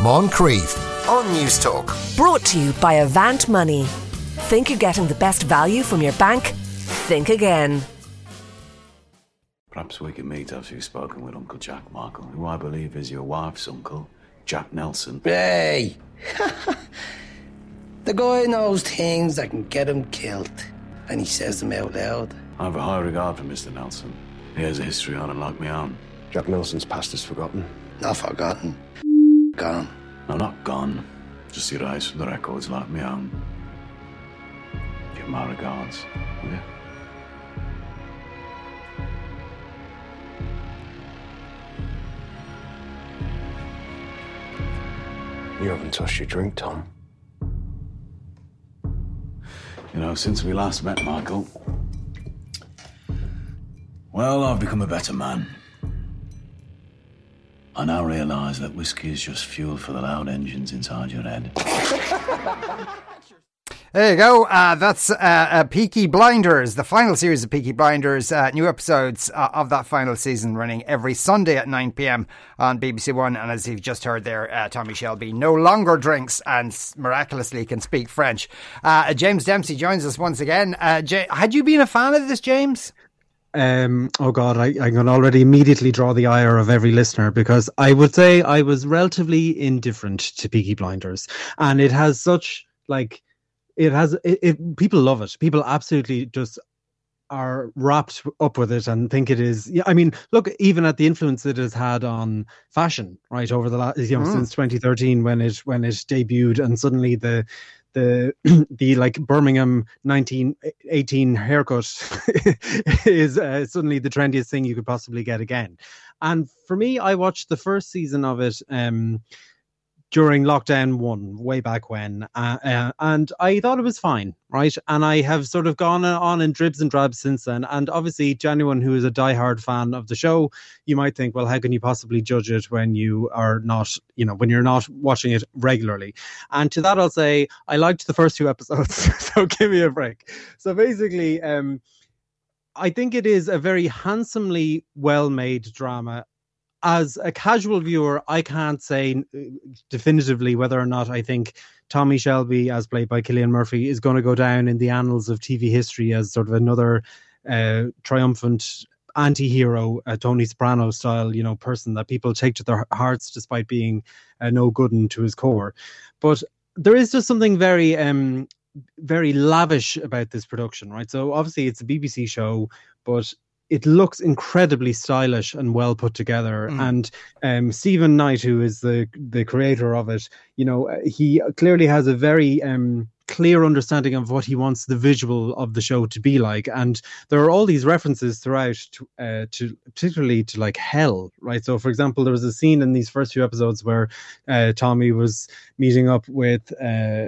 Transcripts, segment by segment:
Moncrieff on News Talk. Brought to you by Avant Money. Think you're getting the best value from your bank? Think again. Perhaps we can meet after you've spoken with Uncle Jack Markle, who I believe is your wife's uncle, Jack Nelson. Hey! the guy knows things that can get him killed, and he says them out loud. I have a high regard for Mr. Nelson. He has a history on it like my own. Jack Nelson's past is forgotten. Not forgotten. Gone. No, not gone. Just erased from the records like my own. Give my regards, will you? You haven't touched your drink, Tom. You know, since we last met, Michael, well, I've become a better man. I now realise that whiskey is just fuel for the loud engines inside your head. There you go. Uh, that's uh, uh, Peaky Blinders, the final series of Peaky Blinders. Uh, new episodes uh, of that final season running every Sunday at 9 pm on BBC One. And as you've just heard there, uh, Tommy Shelby no longer drinks and miraculously can speak French. James Dempsey joins us once again. J- had you been a fan of this, James? Um, oh God, I, I can already immediately draw the ire of every listener because I would say I was relatively indifferent to Peaky Blinders, and it has such like it has it, it, people love it people absolutely just are wrapped up with it and think it is yeah i mean look even at the influence it has had on fashion right over the last you know mm. since 2013 when it when it debuted and suddenly the the the like Birmingham 1918 haircut is uh, suddenly the trendiest thing you could possibly get again. And for me, I watched the first season of it um, during lockdown one way back when uh, uh, and i thought it was fine right? And i have sort of gone on in dribs and drabs since then. And obviously to anyone who is a diehard fan of the show you might think well how can you possibly judge it when you are not you know when you're not watching it regularly? And to that i'll say i liked the first two episodes so give me a break. So basically um I think it is a very handsomely well made drama as a casual viewer, I can't say uh, definitively whether or not I think Tommy Shelby, as played by Cillian Murphy, is going to go down in the annals of TV history as sort of another uh, triumphant anti-hero, Tony Soprano style, you know, person that people take to their hearts despite being uh, no good to his core. But there is just something very um, very lavish about this production, right? So obviously it's a BBC show, but it looks incredibly stylish and well put together. Mm. And um, Steven Knight, who is the the creator of it, you know, he clearly has a very um, clear understanding of what he wants the visual of the show to be like. And there are all these references throughout to, uh, to particularly to like hell right? So for example there was a scene in these first few episodes where uh, tommy was meeting up with uh,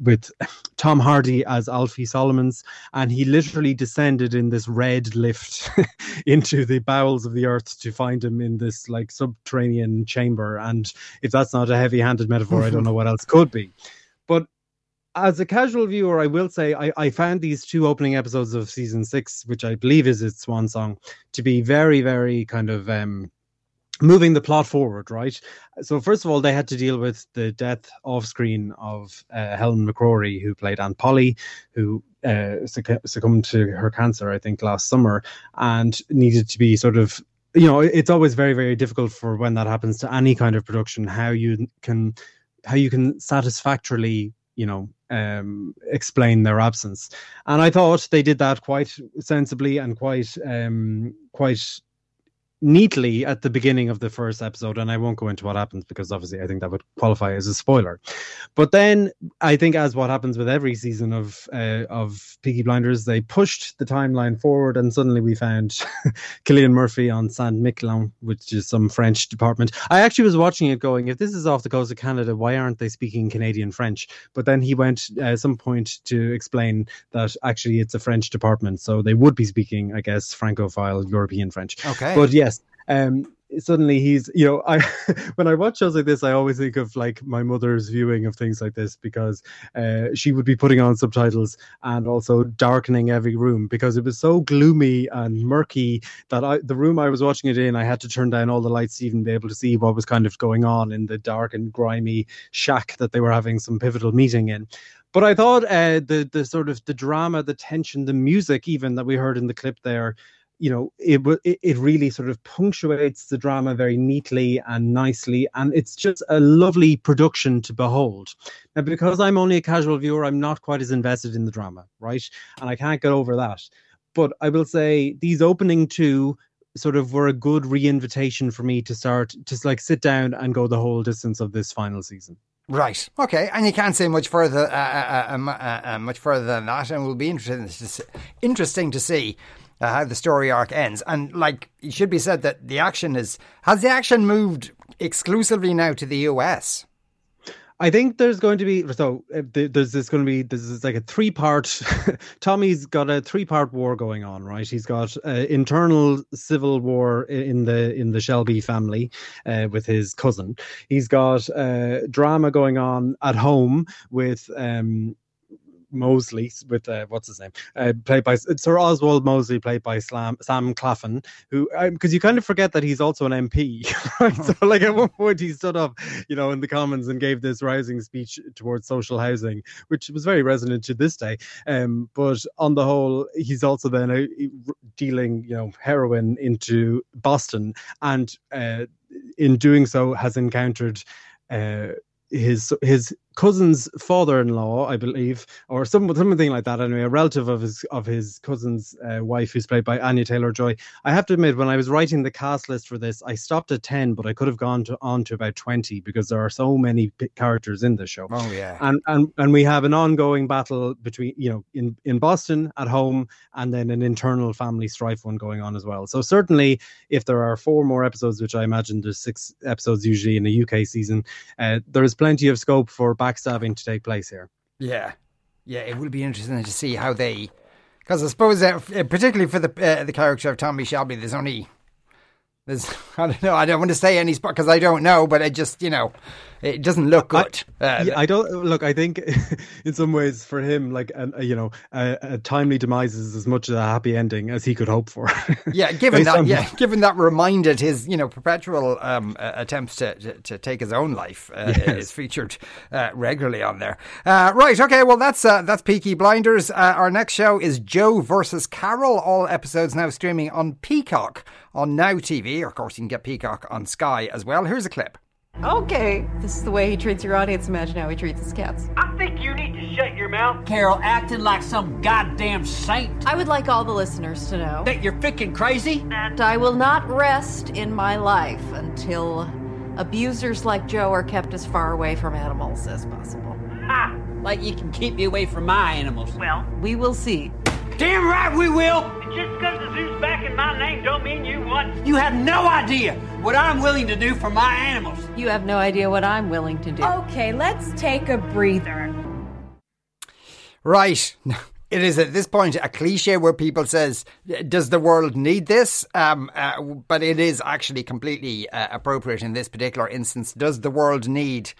with tom hardy as alfie solomons and he literally descended in this red lift into the bowels of the earth to find him in this like subterranean chamber. And if that's not a heavy-handed metaphor i don't know what else could be. But as a casual viewer, I will say I, I found these two opening episodes of season six, which I believe is its swan song, to be very, very kind of um, moving the plot forward, right? So first of all, they had to deal with the death off screen of uh, Helen McCrory, who played Aunt Polly, who uh, succumbed to her cancer, I think, last summer, and needed to be sort of you know it's always very very difficult for when that happens to any kind of production how you can how you can satisfactorily you know um, explain their absence. And I thought they did that quite sensibly and quite um, quite neatly at the beginning of the first episode, and I won't go into what happens because obviously I think that would qualify as a spoiler. But then I think, as what happens with every season of uh, of Peaky Blinders, they pushed the timeline forward, and suddenly we found Cillian Murphy on Saint Miquelon, which is some French department. I actually was watching it, going, if this is off the coast of Canada, why aren't they speaking Canadian French? But then he went uh, at some point to explain that actually it's a French department, so they would be speaking, I guess, Francophile European French. Okay, but yeah yes. Um, suddenly he's you know i when i watch shows like this i always think of like my mother's viewing of things like this because uh, she would be putting on subtitles and also darkening every room because it was so gloomy and murky that I, the room i was watching it in i had to turn down all the lights to even be able to see what was kind of going on in the dark and grimy shack that they were having some pivotal meeting in. But I thought uh, the the sort of the drama, the tension, the music, even that we heard in the clip there, you know, it it, really sort of punctuates the drama very neatly and nicely, and it's just a lovely production to behold. Now, because I'm only a casual viewer, I'm not quite as invested in the drama, right? And I can't get over that. But I will say these opening two sort of were a good re-invitation for me to start to like sit down and go the whole distance of this final season. Right. Okay. And you can't say much further, uh, uh, uh, uh, much further than that. And it will be interesting to interesting to see uh, how the story arc ends. And like it should be said that the action is has the action moved exclusively now to the US. I think there's going to be so uh, there's this going to be this is like a three part. Tommy's got a three part war going on, right? He's got uh, internal civil war in the in the Shelby family uh, with his cousin. He's got uh, drama going on at home with um, Mosley with uh, what's his name, uh, played by Sir Oswald Mosley, played by Slam, Sam Claflin, who because um, you kind of forget that he's also an MP, right? So like at one point he stood up, you know, in the Commons and gave this rousing speech towards social housing, which was very resonant to this day. Um, but on the whole, he's also then uh, dealing, you know, heroin into Boston, and uh, in doing so has encountered. Uh, his his cousin's father-in-law, I believe, or some something like that. Anyway, a relative of his of his cousin's uh, wife, who's played by Anya Taylor Joy. I have to admit, when I was writing the cast list for this, I stopped at ten, but I could have gone to on to about twenty because there are so many characters in the show. Oh yeah, and and and we have an ongoing battle between you know in in Boston at home, and then an internal family strife one going on as well. So certainly, if there are four more episodes, which I imagine there's six episodes usually in a UK season, uh, there is plenty of scope for backstabbing to take place here. Yeah, yeah, it will be interesting to see how they, because I suppose uh, particularly for the uh, the character of Tommy Shelby, there's only there's I don't know I don't want to say any spot because I don't know, but it just you know it doesn't look good. I, uh, yeah, I don't look. I think in some ways for him, like a, you know, a, a, timely demise is as much of a happy ending as he could hope for. yeah, given that, on... yeah, given that reminded his you know perpetual um, uh, attempts to, to, to take his own life uh, yes. is featured uh, regularly on there. Uh, right. Okay. Well, that's uh, that's Peaky Blinders. our next show is Joe versus Carole. All episodes now streaming on Peacock on Now TV. Of course, you can get Peacock on Sky as well. Here's a clip. Okay, this is the way he treats your audience. Imagine how he treats his cats. I think you need to shut your mouth. Carol, acting like some goddamn saint. I would like all the listeners to know that you're freaking crazy. That I will not rest in my life until abusers like Joe are kept as far away from animals as possible. Ha! Like you can keep me away from my animals. Well, we will see. Damn right we will! Just because the zoo's back in my name don't mean you want. You have no idea what I'm willing to do for my animals. You have no idea what I'm willing to do. Okay, let's take a breather. Right. It is at this point a cliche where people says, "Does the world need this?" Um, uh, but it is actually completely uh, appropriate in this particular instance. Does the world need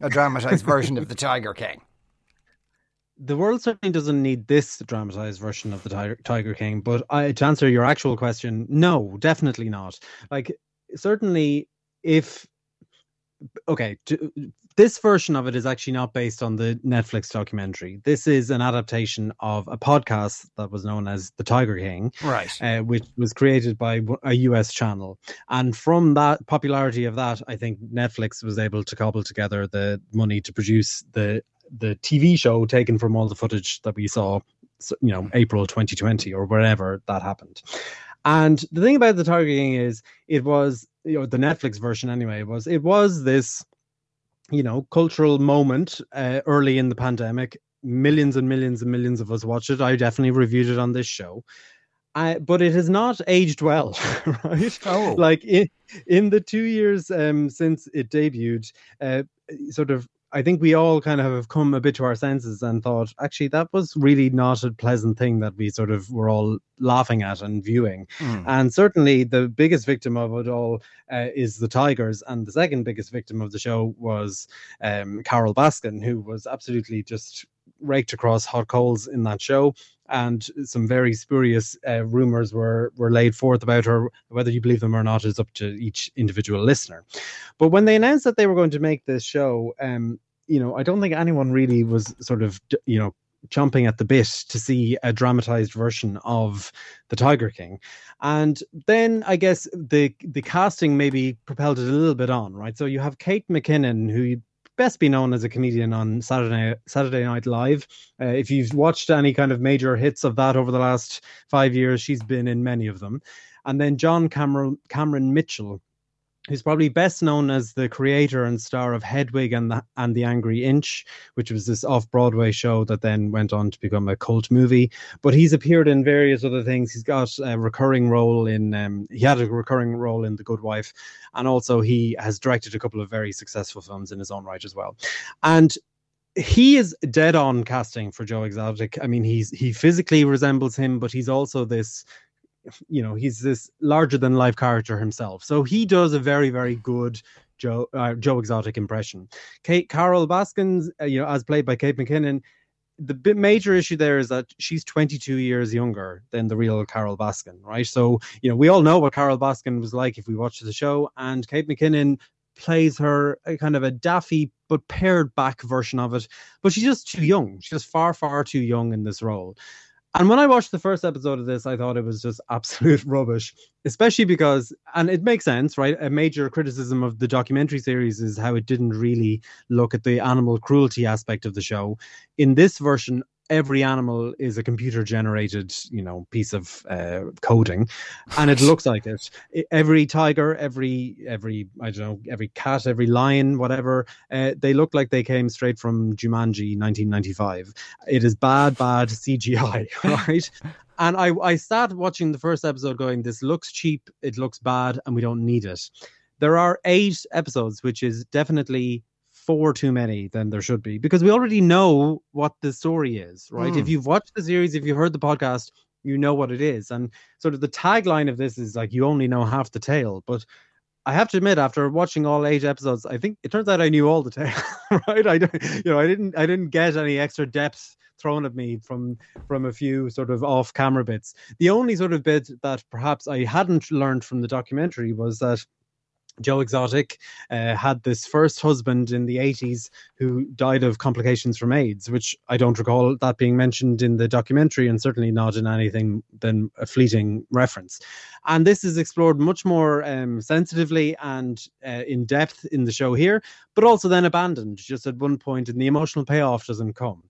a dramatized version of the Tiger King? The world certainly doesn't need this dramatized version of the Tiger, Tiger King. But I, to answer your actual question, no, definitely not. Like, certainly, if okay, to, this version of it is actually not based on the Netflix documentary. This is an adaptation of a podcast that was known as The Tiger King, right? Uh, which was created by a US channel, and from that popularity of that, I think Netflix was able to cobble together the money to produce the the TV show taken from all the footage that we saw, you know, April 2020 or wherever that happened. And the thing about the Tiger King is it was, you know, the Netflix version anyway, was it was this, you know, cultural moment uh, early in the pandemic. Millions and millions and millions of us watched it. I definitely reviewed it on this show. I, but it has not aged well, right? Oh. Like in, in the two years um, since it debuted, uh, sort of I think we all kind of have come a bit to our senses and thought, actually, that was really not a pleasant thing that we sort of were all laughing at and viewing. Mm. And certainly the biggest victim of it all uh, is the Tigers. And the second biggest victim of the show was um, Carole Baskin, who was absolutely just raked across hot coals in that show and some very spurious uh, rumors were were laid forth about her. Whether you believe them or not is up to each individual listener. But when they announced that they were going to make this show, um, you know, I don't think anyone really was sort of you know chomping at the bit to see a dramatized version of the Tiger King. And then I guess the the casting maybe propelled it a little bit on, right? So you have Kate McKinnon, who best be known as a comedian on Saturday Saturday Night Live. Uh, if you've watched any kind of major hits of that over the last five years, she's been in many of them. And then John Cameron Cameron Mitchell, who's probably best known as the creator and star of Hedwig and the and the Angry Inch, which was this off Broadway show that then went on to become a cult movie. But he's appeared in various other things. He's got a recurring role in um, he had a recurring role in The Good Wife, and also he has directed a couple of very successful films in his own right as well. And he is dead on casting for Joe Exotic. I mean, he's he physically resembles him, but he's also this you know he's this larger than life character himself so he does a very very good joe uh, joe exotic impression kate carole baskins uh, you know as played by kate mckinnon the bit major issue there is that she's 22 years younger than the real Carole Baskin, right? So, you know, we all know what Carole Baskin was like if we watched the show, and Kate McKinnon plays her a kind of a daffy but pared back version of it. But she's just too young. She's just far, far too young in this role. And when I watched the first episode of this, I thought it was just absolute rubbish, especially because, and it makes sense, right? A major criticism of the documentary series is how it didn't really look at the animal cruelty aspect of the show. In this version, every animal is a computer generated you know piece of uh, coding and it looks like it. Every tiger every every i don't know every cat every lion whatever uh, they look like they came straight from jumanji 1995 it is bad bad cgi right? And i i started watching the first episode going this looks cheap it looks bad and we don't need it. There are eight episodes which is definitely four too many than there should be because we already know what the story is, right? Mm. If you've watched the series, if you heard the podcast, you know what it is. And sort of the tagline of this is like you only know half the tale. But I have to admit, after watching all eight episodes, I think it turns out I knew all the tale, right? I don't, you know, I didn't, I didn't get any extra depth thrown at me from from a few sort of off camera bits. The only sort of bit that perhaps I hadn't learned from the documentary was that Joe Exotic uh, had this first husband in the 80s who died of complications from AIDS, which I don't recall that being mentioned in the documentary and certainly not in anything than a fleeting reference. And this is explored much more um, sensitively and uh, in depth in the show here, but also then abandoned just at one point, and the emotional payoff doesn't come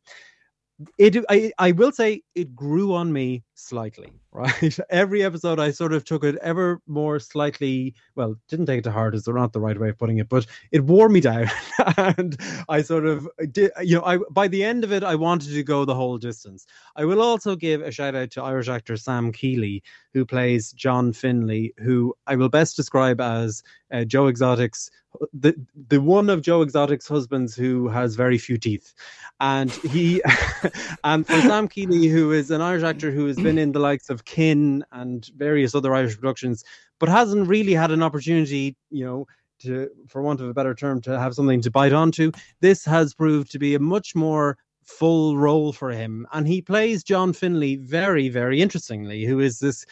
it I, I will say it grew on me slightly right. Every episode i sort of took it ever more slightly well didn't take it to heart is not the right way of putting it but it wore me down. And i sort of did you know i by the end of it i wanted to go the whole distance. I will also give a shout out to irish actor sam keeley who plays john Finlay, who i will best describe as uh, joe exotic's the the one of Joe Exotic's husbands who has very few teeth, and he and for Sam Keeley, who is an Irish actor who has been in the likes of Kin and various other Irish productions, but hasn't really had an opportunity, you know. To, for want of a better term, to have something to bite onto, this has proved to be a much more full role for him, and he plays John Finlay very, very interestingly. Who is this,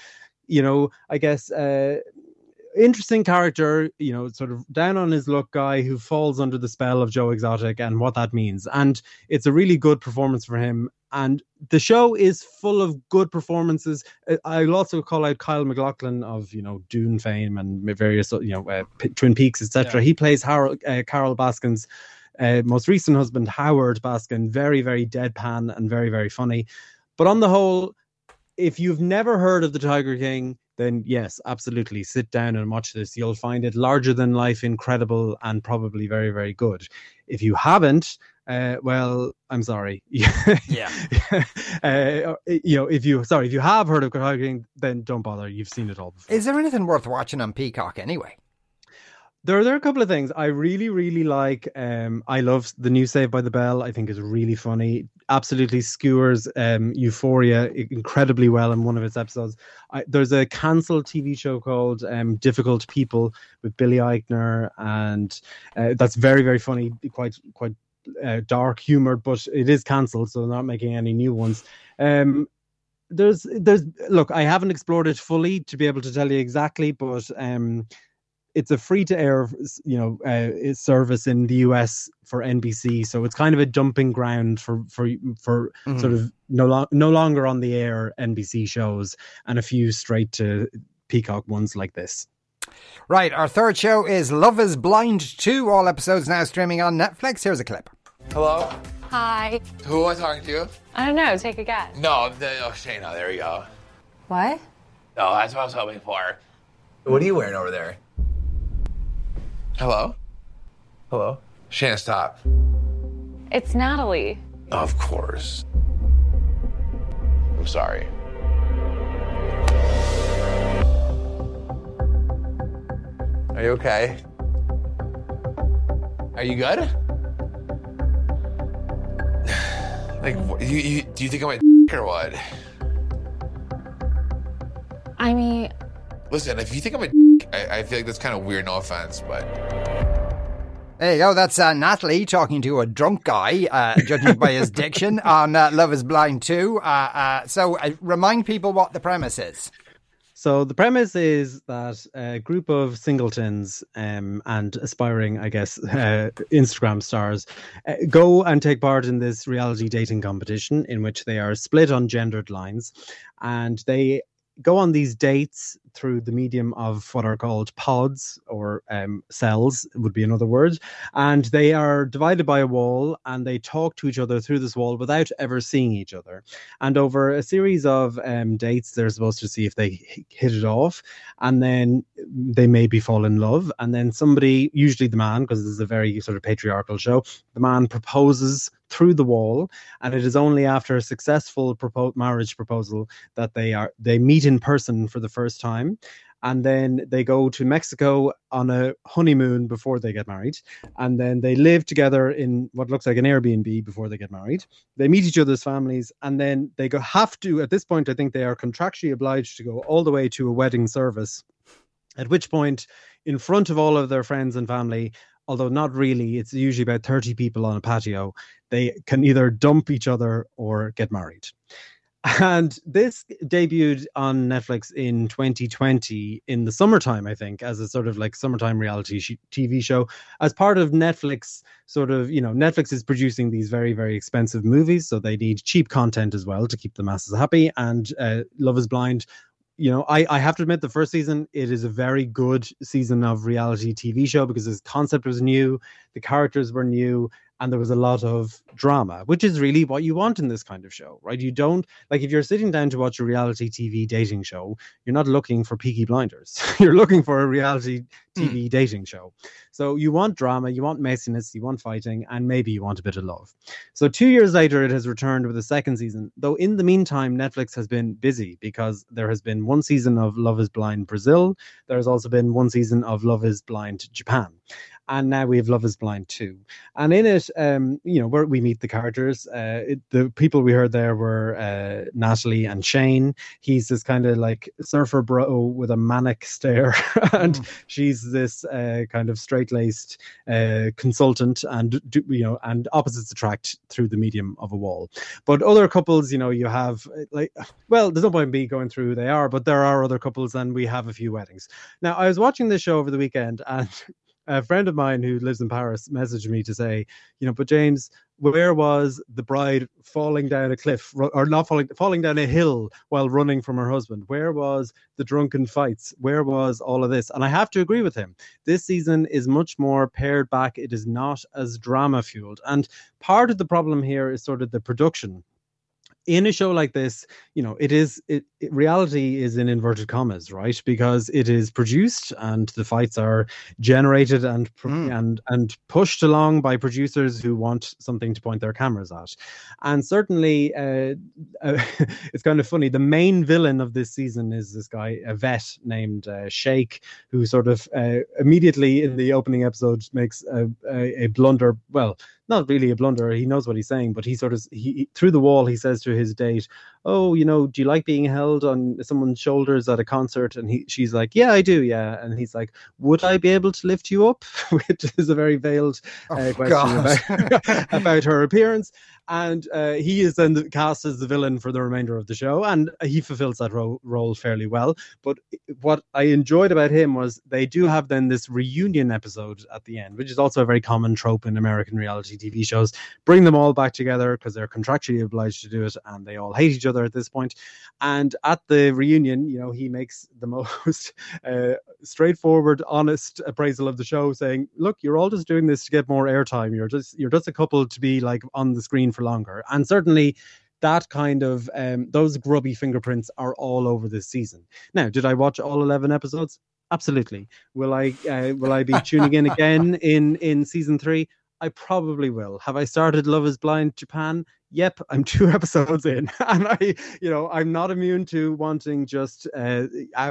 you know, I guess uh, interesting character, you know, sort of down on his luck guy who falls under the spell of Joe Exotic and what that means. And it's a really good performance for him. And the show is full of good performances. I'll also call out Kyle MacLachlan of you know Dune fame and various you know uh, P- Twin Peaks, etc. Yeah. He plays Harold, uh, Carole Baskin's uh, most recent husband, Howard Baskin. Very very deadpan and very very funny. But on the whole, if you've never heard of the Tiger King, then yes, absolutely, sit down and watch this. You'll find it larger than life, incredible, and probably very, very good. If you haven't, uh, well, I'm sorry. yeah. uh, you know, if you sorry, if you have heard of Tiger King, then don't bother. You've seen it all before. Is there anything worth watching on Peacock anyway? There, there are a couple of things I really, really like. Um, I love the new Saved by the Bell. I think is really funny. Absolutely skewers um, Euphoria incredibly well in one of its episodes. I, there's a cancelled TV show called um, Difficult People with Billy Eichner, and uh, that's very, very funny. Quite, quite uh, dark humor, but it is cancelled, so they're not making any new ones. Um, there's, there's. Look, I haven't explored it fully to be able to tell you exactly, but um, it's a free to air you know uh, service in the US for NBC so it's kind of a dumping ground for for for mm-hmm. sort of no lo- no longer on the air NBC shows and a few straight to Peacock ones like this Right, our third show is Love is Blind 2, all episodes now streaming on Netflix. Here's a clip. Hello? Hi. Who am I talking to? I don't know, take a guess. No, the, oh, Shayna, there you go. What? Oh, that's what I was hoping for. What are you wearing over there? Hello? Hello? Shanna, stop. It's Natalie. Of course. I'm sorry. Are you okay? Are you good? like, you, you, do you think I'm a or what? I mean, Listen, if you think I'm a I, I feel like that's kind of weird. No offense, but there you go. That's uh, Natalie talking to a drunk guy, uh, judging by his diction, on uh, Love is Blind 2. Uh, uh, so, uh, remind people what the premise is. So, the premise is that a group of singletons um, and aspiring, I guess, Instagram stars go and take part in this reality dating competition in which they are split on gendered lines and they go on these dates through the medium of what are called pods or um, cells would be another word and they are divided by a wall and they talk to each other through this wall without ever seeing each other. And over a series of um, dates they're supposed to see if they hit it off and then they maybe fall in love and then somebody usually the man because this is a very sort of patriarchal show the man proposes through the wall and it is only after a successful propo- marriage proposal that they are they meet in person for the first time and then they go to Mexico on a honeymoon before they get married, and then they live together in what looks like an Airbnb before they get married. They meet each other's families, and then they go have to. At this point, I think they are contractually obliged to go all the way to a wedding service. At which point, in front of all of their friends and family, although not really, it's usually about 30 people on a patio, they can either dump each other or get married. And this debuted on Netflix in 2020 in the summertime, I think, as a sort of like summertime reality sh- TV show. As part of Netflix, sort of, you know, Netflix is producing these very, very expensive movies. So they need cheap content as well to keep the masses happy. And uh, Love is Blind you know, I, I have to admit the first season it is a very good season of reality TV show because this concept was new, the characters were new, and there was a lot of drama, which is really what you want in this kind of show, right? You don't like if you're sitting down to watch a reality TV dating show, you're not looking for Peaky Blinders. you're looking for a reality TV mm. dating show. So you want drama, you want messiness, you want fighting, and maybe you want a bit of love. So two years later, it has returned with a second season. Though in the meantime, Netflix has been busy because there has been one season of Love Is Blind Brazil. There has also been one season of Love Is Blind Japan and now we have Love Is Blind 2. And in it, um, you know, where we meet the characters. Uh, it, the people we heard there were uh, Natalie and Shayne. He's this kind of like surfer bro with a manic stare, and mm. she's this uh, kind of straight laced uh, consultant, and you know, and opposites attract through the medium of a wall. But other couples, you know, you have like, well, there's no point in me going through who they are, but there are other couples, and we have a few weddings. Now, I was watching this show over the weekend, and a friend of mine who lives in Paris messaged me to say, you know, but James, where was the bride falling down a cliff or not falling falling down a hill while running from her husband? Where was the drunken fights? Where was all of this? And I have to agree with him. This season is much more pared back. It is not as drama fueled. And part of the problem here is sort of the production in a show like this, you know, it is it, it, reality is in inverted commas, right? Because it is produced and the fights are generated and mm. and and pushed along by producers who want something to point their cameras at. And certainly, uh, uh, it's kind of funny. The main villain of this season is this guy, a vet named uh, Shake, who sort of uh, immediately in the opening episode makes a, a, a blunder. Well not really a blunder. He knows what he's saying, but he sort of he through the wall he says to his date, "Oh, you know, do you like being held on someone's shoulders at a concert?" And he she's like, "Yeah, I do, yeah." And he's like, "Would I be able to lift you up?" Which is a very veiled uh, oh, question about, about her appearance and uh, he is then cast as the villain for the remainder of the show, and he fulfills that ro- role fairly well. But what I enjoyed about him was they do have then this reunion episode at the end, which is also a very common trope in American reality TV shows. Bring them all back together because they're contractually obliged to do it, and they all hate each other at this point. And at the reunion, you know, he makes the most uh, straightforward, honest appraisal of the show, saying, "Look, you're all just doing this to get more airtime. You're just you're just a couple to be like on the screen." for longer. And certainly that kind of um, those grubby fingerprints are all over this season. Now, did I watch all eleven episodes? Absolutely. Will I uh, will I be tuning in again in in season three? I probably will. Have I started Love Is Blind Japan? Yep, I'm two episodes in, and I, you know, I'm not immune to wanting just, uh,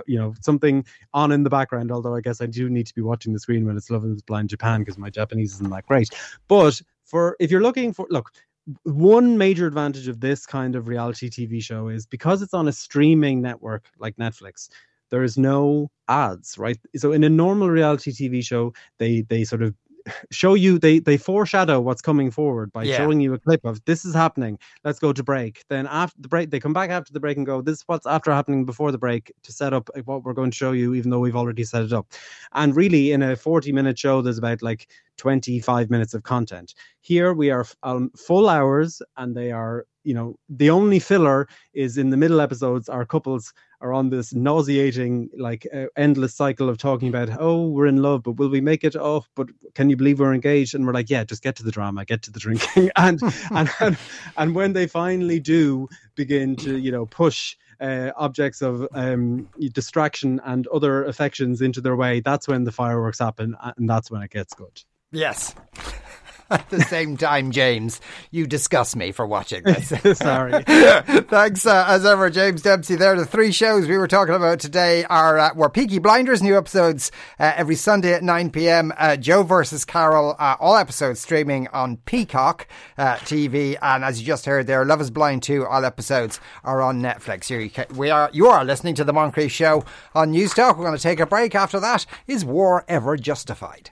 you know, something on in the background. Although I guess I do need to be watching the screen when it's Love Is Blind Japan because my Japanese isn't that great. But for if you're looking for, look, one major advantage of this kind of reality TV show is because it's on a streaming network like Netflix, there is no ads, right? So in a normal reality TV show, they they sort of show you they they foreshadow what's coming forward by yeah. showing you a clip of this is happening let's go to break. Then after the break they come back after the break and go this is what's after happening before the break to set up what we're going to show you even though we've already set it up. And really in a 40 minute show there's about like 25 minutes of content. Here we are um, full hours and they are you know the only filler is in the middle episodes our couples are on this nauseating like uh, endless cycle of talking about oh we're in love but will we make it? Oh but can you believe we're engaged? And we're like yeah just get to the drama get to the drinking. And, and and and when they finally do begin to you know push uh, objects of um, distraction and other affections into their way that's when the fireworks happen and that's when it gets good. Yes at the same time, James, you disgust me for watching this. Sorry. Thanks uh, as ever, James Dempsey. There, the three shows we were talking about today are uh, were Peaky Blinders, new episodes uh, every Sunday at 9 p.m. Uh, Joe versus Carole, uh, all episodes streaming on Peacock uh, TV, and as you just heard there, Love Is Blind 2, all episodes are on Netflix. You, we are you are listening to the Moncrieff Show on Newstalk. We're going to take a break. After that, is war ever justified?